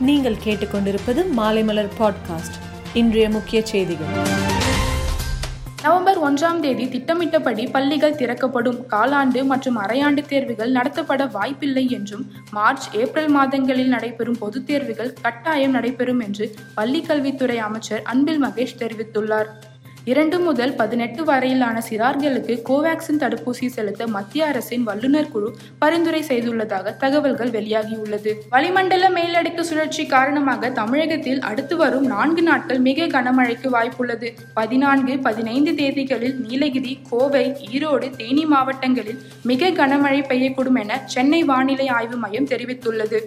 நீங்கள் கேட்டுக்கொண்டிருப்பது மாலைமலர் பாட்காஸ்ட் இன்றைய முக்கிய செய்திகள். நவம்பர் ஒன்றாம் தேதி திட்டமிட்டபடி பள்ளிகள் திறக்கப்படும். காலாண்டு மற்றும் அரையாண்டு தேர்வுகள் நடத்தப்பட வாய்ப்பில்லை என்றும் மார்ச் ஏப்ரல் மாதங்களில் நடைபெறும் பொதுத் தேர்வுகள் கட்டாயம் நடைபெறும் என்று பள்ளிக்கல்வித்துறை அமைச்சர் அன்பில் மகேஷ் தெரிவித்துள்ளார். இரண்டு முதல் பதினெட்டு வரையிலான சிறார்களுக்கு கோவேக்சின் தடுப்பூசி செலுத்த மத்திய அரசின் வல்லுநர் குழு பரிந்துரை செய்துள்ளதாக தகவல்கள் வெளியாகியுள்ளது. வளிமண்டல மேலடுக்கு சுழற்சி காரணமாக தமிழகத்தில் அடுத்து வரும் நான்கு நாட்கள் மிக கனமழைக்கு வாய்ப்புள்ளது. பதினான்கு பதினைந்து தேதிகளில் நீலகிரி கோவை ஈரோடு தேனி மாவட்டங்களில் மிக கனமழை பெய்யக்கூடும் என சென்னை வானிலை ஆய்வு மையம் தெரிவித்துள்ளது.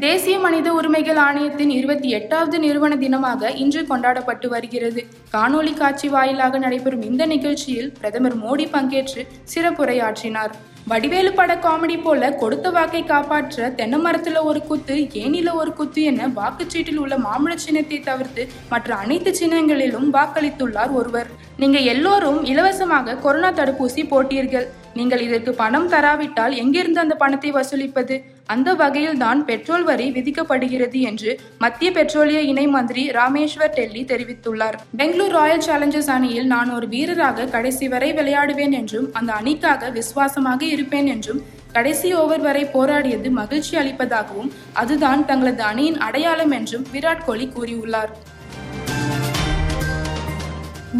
தேசிய மனித உரிமைகள் ஆணையத்தின் இருபத்தி எட்டாவது நிறுவன தினமாக இன்று கொண்டாடப்பட்டு வருகிறது. காணொலி காட்சி வாயிலாக நடைபெறும் இந்த நிகழ்ச்சியில் பிரதமர் மோடி பங்கேற்று சிறப்புரையாற்றினார். வடிவேலு பட காமெடி போல கொடுத்த வாக்கை காப்பாற்ற தென்னை மரத்துல ஒரு குத்து ஏனில ஒரு குத்து என வாக்குச்சீட்டில் உள்ள மாம்பழ சின்னத்தை தவிர்த்து மற்ற அனைத்து சின்னங்களிலும் வாக்களித்துள்ளார் ஒருவர். நீங்க எல்லோரும் இலவசமாக கொரோனா தடுப்பூசி போட்டீர்கள். நீங்கள் இதற்கு பணம் தராவிட்டால் எங்கிருந்து அந்த பணத்தை வசூலிப்பது? அந்த வகையில் தான் பெட்ரோல் வரி விதிக்கப்படுகிறது என்று மத்திய பெட்ரோலிய இணை மந்திரி ராமேஸ்வர் டெல்லி தெரிவித்துள்ளார். பெங்களூர் ராயல் சேலஞ்சர்ஸ் அணியில் நான் ஒரு வீரராக கடைசி வரை விளையாடுவேன் என்றும் அந்த அணிக்காக விசுவாசமாக இருப்பேன் என்றும் கடைசி ஓவர் வரை போராடியது மகிழ்ச்சி அளிப்பதாகவும் அதுதான் தங்களது அணியின் அடையாளம் என்றும் விராட் கோலி கூறியுள்ளார்.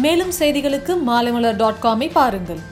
மேலும் செய்திகளுக்கு மாலைமலர் டாட் காமை பாருங்கள்.